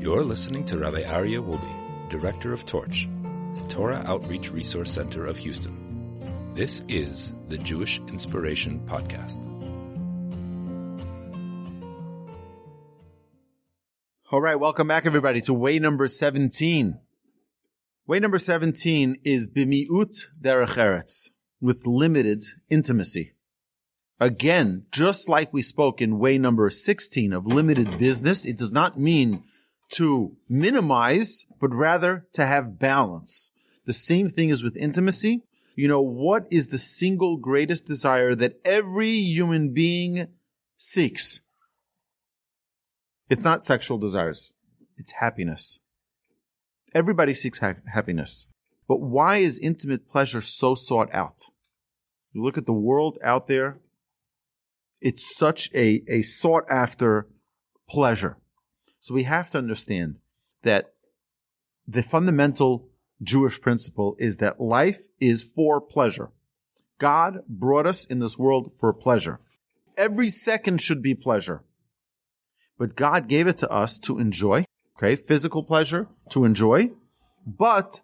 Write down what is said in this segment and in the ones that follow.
You're listening to Rabbi Aryeh Wolbe, Director of Torch, the Torah Outreach Resource Center of Houston. This is the Jewish Inspiration Podcast. All right, welcome back, everybody, to way number 17. Way number 17 is Bimiut Derech with limited intimacy. Again, just like we spoke in way number 16 of limited business, it does not mean to minimize, but rather to have balance. The same thing is with intimacy. You know, what is the single greatest desire that every human being seeks? It's not sexual desires. It's happiness. Everybody seeks ha- happiness. But why is intimate pleasure so sought out? You look at the world out there, it's such a, a sought after pleasure. So we have to understand that the fundamental Jewish principle is that life is for pleasure. God brought us in this world for pleasure. Every second should be pleasure. But God gave it to us to enjoy, okay? Physical pleasure to enjoy, but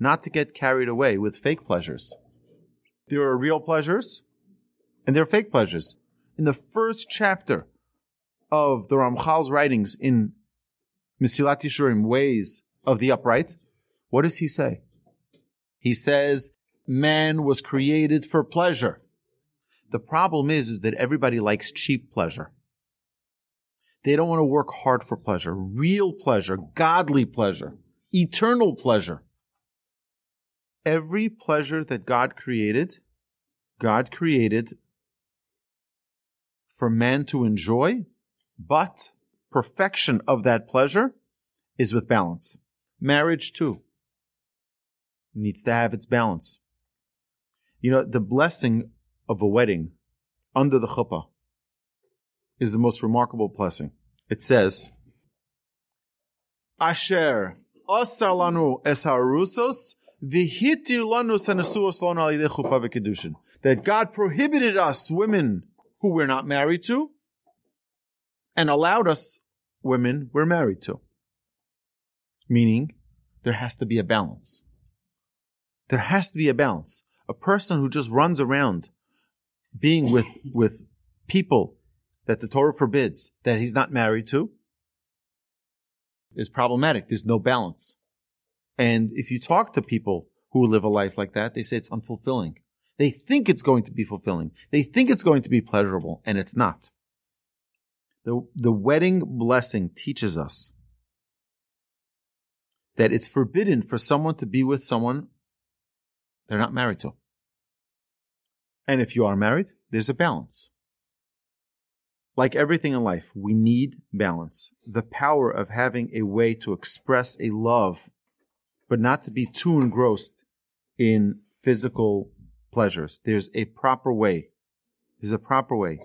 not to get carried away with fake pleasures. There are real pleasures and there are fake pleasures. In the first chapter of the Ramchal's writings in Mesilat Yesharim, Ways of the Upright, what does he say? He says, man was created for pleasure. The problem is, is that everybody likes cheap pleasure. They don't want to work hard for pleasure, real pleasure, godly pleasure, eternal pleasure. Every pleasure that God created, God created for man to enjoy, but perfection of that pleasure is with balance. Marriage too needs to have its balance. You know, the blessing of a wedding under the chuppah is the most remarkable blessing. It says, Asher asar lanu es harusos. That God prohibited us, women who we're not married to, and allowed us, women we're married to. Meaning, there has to be a balance. There has to be a balance. A person who just runs around being with, with people that the Torah forbids that he's not married to is problematic. There's no balance. And if you talk to people who live a life like that, they say it's unfulfilling. They think it's going to be fulfilling. They think it's going to be pleasurable, and it's not. The, the wedding blessing teaches us that it's forbidden for someone to be with someone they're not married to. And if you are married, there's a balance. Like everything in life, we need balance. The power of having a way to express a love, but not to be too engrossed in physical pleasures. There's a proper way. There's a proper way.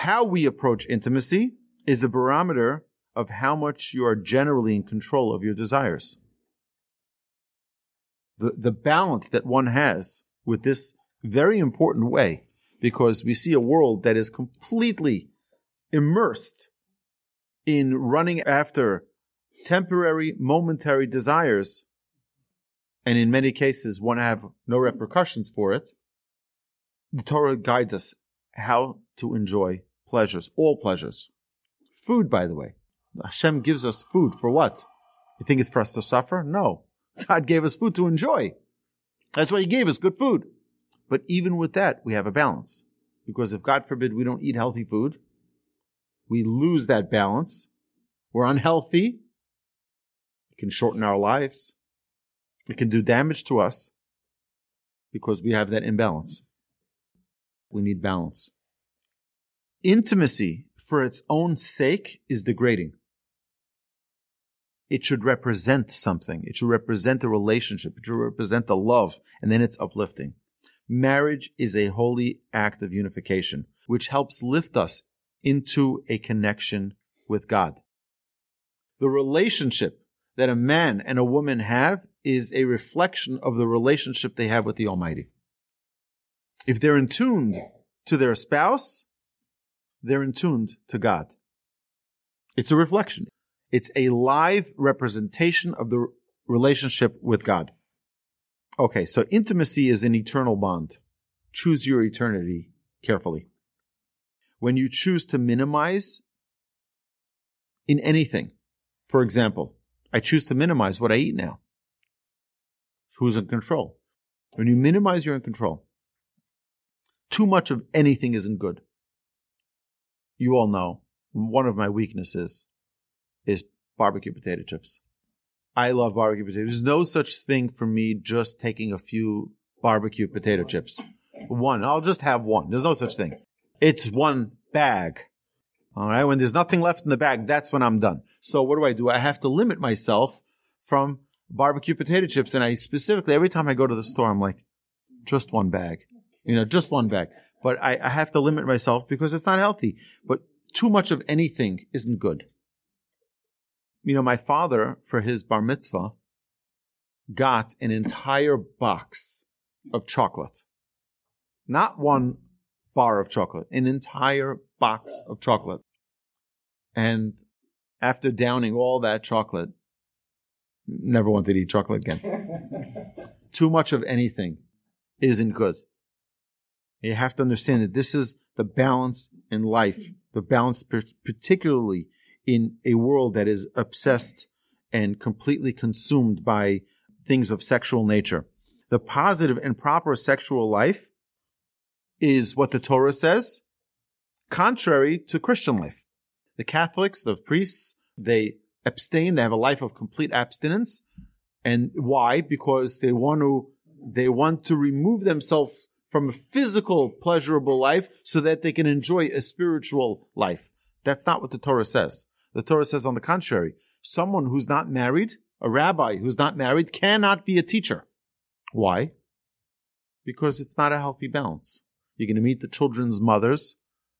How we approach intimacy is a barometer of how much you are generally in control of your desires. The, the balance that one has with this very important way, because we see a world that is completely immersed in running after temporary, momentary desires, and in many cases, one have no repercussions for it. The Torah guides us how to enjoy pleasures, all pleasures. Food, by the way. Hashem gives us food for what? You think it's for us to suffer? No. God gave us food to enjoy. That's why He gave us good food. But even with that, we have a balance. Because if God forbid we don't eat healthy food, we lose that balance. We're unhealthy. It can shorten our lives. It can do damage to us because we have that imbalance. We need balance. Intimacy for its own sake is degrading. It should represent something. It should represent a relationship. It should represent the love, and then it's uplifting. Marriage is a holy act of unification, which helps lift us into a connection with God. The relationship that a man and a woman have is a reflection of the relationship they have with the Almighty. If they're in tuned to their spouse, they're in tuned to God. It's a reflection. It's a live representation of the relationship with God. Okay, so intimacy is an eternal bond. Choose your eternity carefully. When you choose to minimize in anything, for example, I choose to minimize what I eat now. Who's in control? When you minimize, you're in control. Too much of anything isn't good. You all know one of my weaknesses is barbecue potato chips. I love barbecue potatoes. There's no such thing for me just taking a few barbecue potato chips. One. I'll just have one. There's no such thing. It's one bag. All right. When there's nothing left in the bag, that's when I'm done. So what do I do? I have to limit myself from barbecue potato chips. And I specifically, every time I go to the store, I'm like, just one bag, you know, just one bag. But I, I have to limit myself because it's not healthy. But too much of anything isn't good. You know, my father, for his bar mitzvah, got an entire box of chocolate. Not one bar of chocolate, an entire box of chocolate. And after downing all that chocolate, never wanted to eat chocolate again. Too much of anything isn't good. You have to understand that this is the balance in life, the balance particularly in a world that is obsessed and completely consumed by things of sexual nature. The positive and proper sexual life is what the Torah says, contrary to Christian life. The Catholics, the priests, they abstain, they have a life of complete abstinence. And why? Because they want to, they want to remove themselves from a physical pleasurable life so that they can enjoy a spiritual life. That's not what the Torah says. The Torah says on the contrary, someone who's not married, a rabbi who's not married cannot be a teacher. Why? Because it's not a healthy balance. You're going to meet the children's mothers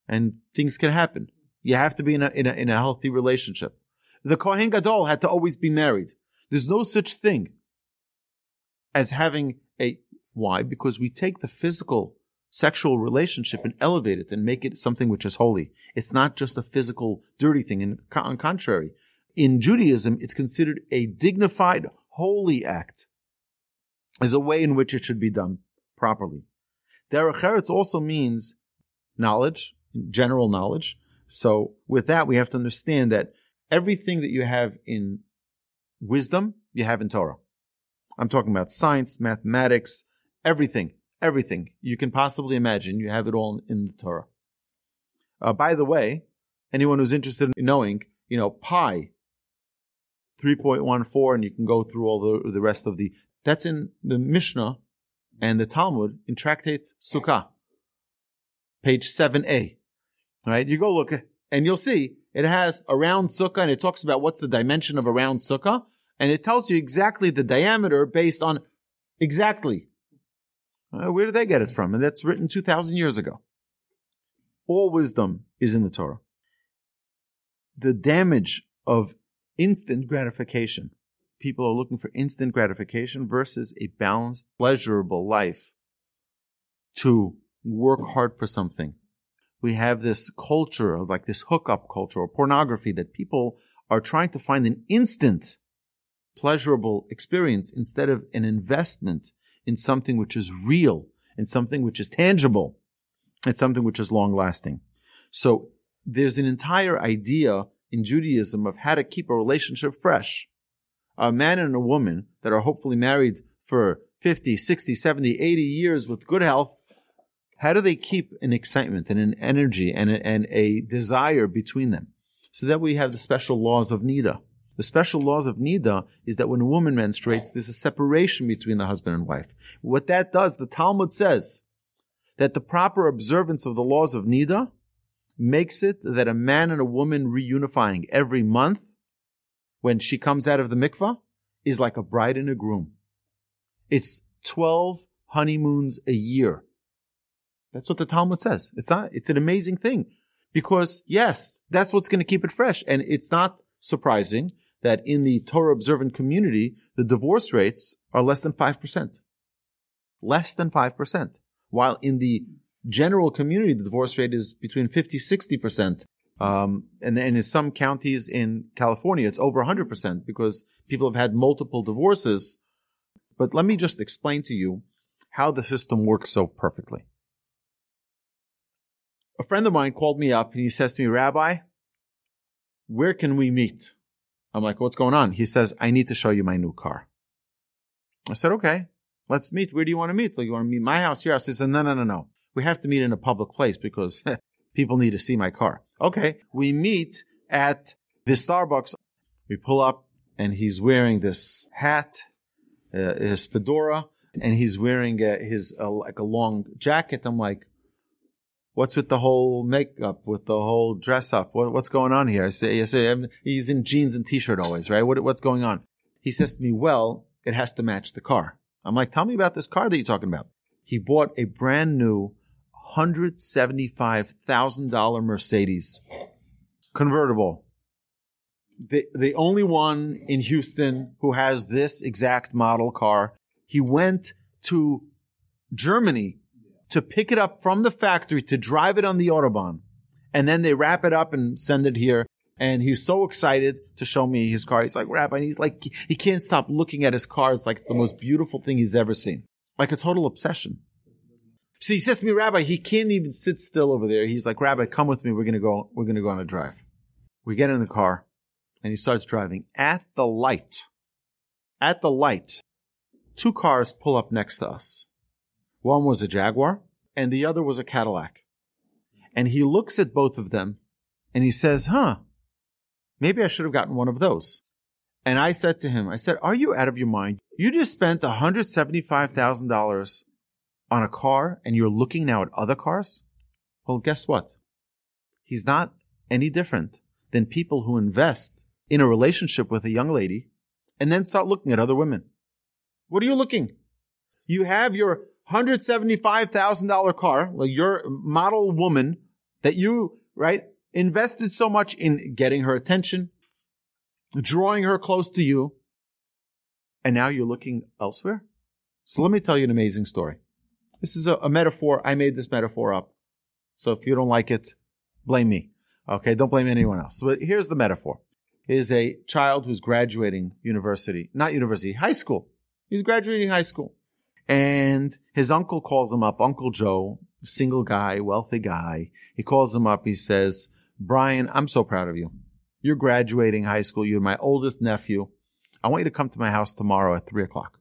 and things can happen. You have to be in a, in a, in a healthy relationship. The Kohen Gadol had to always be married. There's no such thing as having a, why? Because we take the physical sexual relationship and elevate it and make it something which is holy. It's not just a physical dirty thing. And on contrary, in Judaism, it's considered a dignified, holy act as a way in which it should be done properly. Derech Eretz also means knowledge, general knowledge. So with that, we have to understand that everything that you have in wisdom, you have in Torah. I'm talking about science, mathematics, everything everything you can possibly imagine. You have it all in the Torah. Uh, by the way, anyone who's interested in knowing, you know, pi, 3.14, and you can go through all the, the rest of the, that's in the Mishnah and the Talmud in Tractate Sukkah, page 7a. Right? You go look and you'll see it has a round sukkah and it talks about what's the dimension of a round sukkah and it tells you exactly the diameter based on exactly uh, where did they get it from? And that's written 2,000 years ago. All wisdom is in the Torah. The damage of instant gratification. People are looking for instant gratification versus a balanced, pleasurable life to work hard for something. We have this culture of like this hookup culture or pornography that people are trying to find an instant pleasurable experience instead of an investment in something which is real, in something which is tangible, in something which is long lasting. So there's an entire idea in Judaism of how to keep a relationship fresh. A man and a woman that are hopefully married for 50, 60, 70, 80 years with good health, how do they keep an excitement and an energy and a, and a desire between them? So that we have the special laws of Nida. The special laws of Nida is that when a woman menstruates, there's a separation between the husband and wife. What that does, the Talmud says that the proper observance of the laws of Nida makes it that a man and a woman reunifying every month when she comes out of the mikvah is like a bride and a groom. It's 12 honeymoons a year. That's what the Talmud says. It's not, it's an amazing thing because yes, that's what's going to keep it fresh. And it's not surprising that in the Torah observant community, the divorce rates are less than 5%. Less than 5%. While in the general community, the divorce rate is between 50, 60%. Um, and in some counties in California, it's over 100% because people have had multiple divorces. But let me just explain to you how the system works so perfectly. A friend of mine called me up and he says to me, Rabbi, where can we meet? I'm like, what's going on? He says, I need to show you my new car. I said, okay, let's meet. Where do you want to meet? Like, you want to meet my house, your house? He said, no, no, no, no. We have to meet in a public place because people need to see my car. Okay. We meet at the Starbucks. We pull up and he's wearing this hat, uh, his fedora, and he's wearing uh, his, uh, like a long jacket. I'm like, what's with the whole makeup, with the whole dress up? What, what's going on here? I say, I say, he's in jeans and t-shirt always, right? What, what's going on? He says to me, well, it has to match the car. I'm like, tell me about this car that you're talking about. He bought a brand new $175,000 Mercedes convertible. The, the only one in Houston who has this exact model car. He went to Germany to pick it up from the factory to drive it on the Autobahn. And then they wrap it up and send it here. And he's so excited to show me his car. He's like, Rabbi, he's like, he can't stop looking at his car. It's like the most beautiful thing he's ever seen. Like a total obsession. So he says to me, Rabbi, he can't even sit still over there. He's like, Rabbi, come with me. We're going to go, we're going to go on a drive. We get in the car and he starts driving at the light. At the light, two cars pull up next to us. One was a Jaguar and the other was a Cadillac. And he looks at both of them and he says, huh, maybe I should have gotten one of those. And I said to him, I said, are you out of your mind? You just spent $175,000 on a car and you're looking now at other cars, well, guess what? He's not any different than people who invest in a relationship with a young lady and then start looking at other women. What are you looking? You have your $175,000 car, like your model woman that you, right, invested so much in getting her attention, drawing her close to you, and now you're looking elsewhere? So let me tell you an amazing story. This is a, a metaphor. I made this metaphor up. So if you don't like it, blame me. Okay. Don't blame anyone else. But here's the metaphor. Is a child who's graduating university, not university, high school. He's graduating high school. And his uncle calls him up, Uncle Joe, single guy, wealthy guy. He calls him up. He says, Brian, I'm so proud of you. You're graduating high school. You're my oldest nephew. I want you to come to my house tomorrow at three o'clock.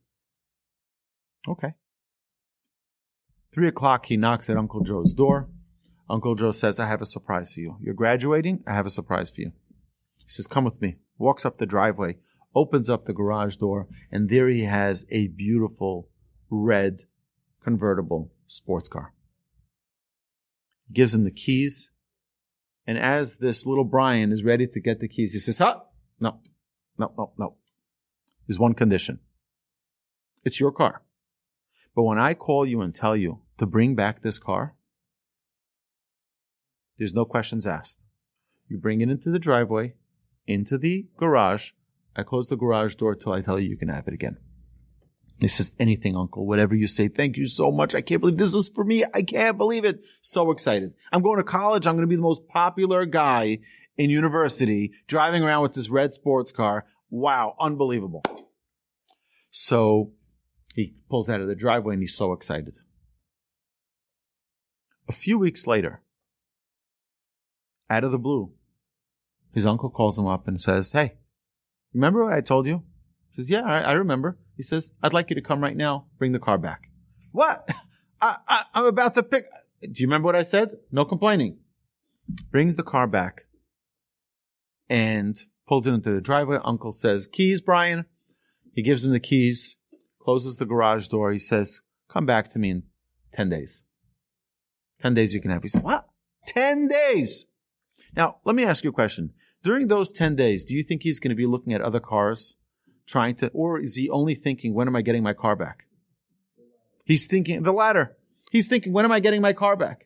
Okay. Three o'clock, he knocks at Uncle Joe's door. Uncle Joe says, I have a surprise for you. You're graduating? I have a surprise for you. He says, Come with me. Walks up the driveway, opens up the garage door, and there he has a beautiful red convertible sports car. Gives him the keys. And as this little Brian is ready to get the keys, he says, Huh? No, no, no, no. There's one condition. It's your car. But when I call you and tell you to bring back this car, there's no questions asked. You bring it into the driveway, into the garage. I close the garage door till I tell you you can have it again. He says, anything, uncle, whatever you say. Thank you so much. I can't believe this is for me. I can't believe it. So excited. I'm going to college. I'm going to be the most popular guy in university driving around with this red sports car. Wow. Unbelievable. So he pulls out of the driveway and he's so excited. A few weeks later, out of the blue, his uncle calls him up and says, Hey, remember what I told you? He says, Yeah, I, I remember. He says, I'd like you to come right now, bring the car back. What? I, I, I'm about to pick. Do you remember what I said? No complaining. Brings the car back and pulls it into the driveway. Uncle says, Keys, Brian. He gives him the keys closes the garage door. He says, come back to me in 10 days. 10 days you can have. He said, what? 10 days. Now, let me ask you a question. During those 10 days, do you think he's going to be looking at other cars trying to, or is he only thinking, when am I getting my car back? He's thinking the latter. He's thinking, when am I getting my car back?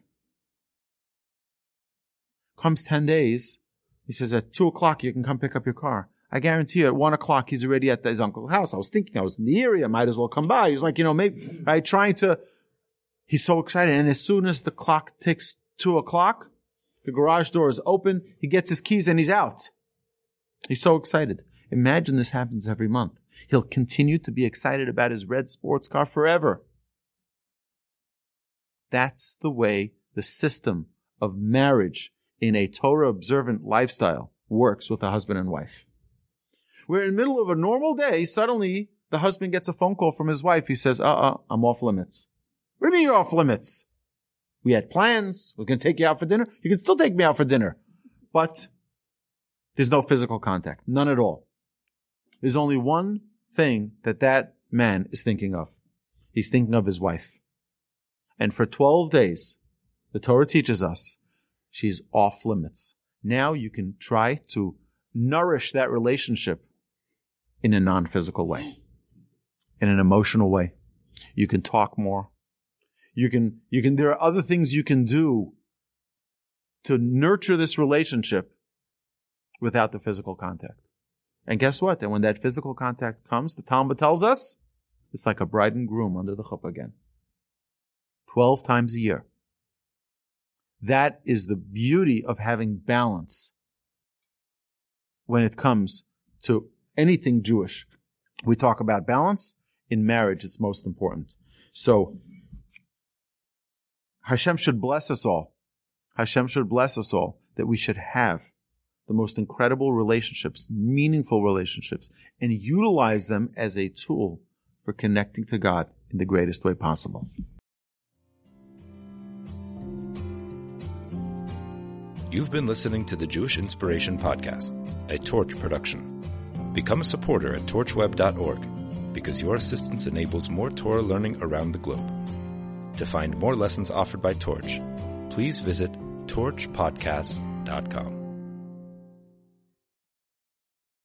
Comes 10 days. He says, at two o'clock, you can come pick up your car. I guarantee you at one o'clock he's already at his uncle's house. I was thinking I was in the area, might as well come by. He's like, you know, maybe right, trying to he's so excited. And as soon as the clock ticks two o'clock, The garage door is open. He gets his keys and he's out. He's so excited. Imagine this happens every month. He'll continue to be excited about his red sports car forever. That's the way the system of marriage in a Torah observant lifestyle works with a husband and wife. We're in the middle of a normal day. Suddenly the husband gets a phone call from his wife. He says, uh uh-uh, uh, i am off limits. What do you mean you're off limits? We had plans. We're going to take you out for dinner. You can still take me out for dinner, but there's no physical contact. None at all. There's only one thing that that man is thinking of. He's thinking of his wife. And for 12 days, the Torah teaches us she's off limits. Now you can try to nourish that relationship in a non-physical way, in an emotional way. You can talk more. You can, you can, there are other things you can do to nurture this relationship without the physical contact. And guess what? And when that physical contact comes, the Talmud tells us, it's like a bride and groom under the chuppah again. 12 times a year. That is the beauty of having balance when it comes to anything Jewish. We talk about balance. In marriage, it's most important. So, Hashem should bless us all. Hashem should bless us all that we should have the most incredible relationships, meaningful relationships, and utilize them as a tool for connecting to God in the greatest way possible. You've been listening to the Jewish Inspiration Podcast, a Torch production. Become a supporter at torchweb.org because your assistance enables more Torah learning around the globe. To find more lessons offered by Torch, please visit torchpodcasts.com.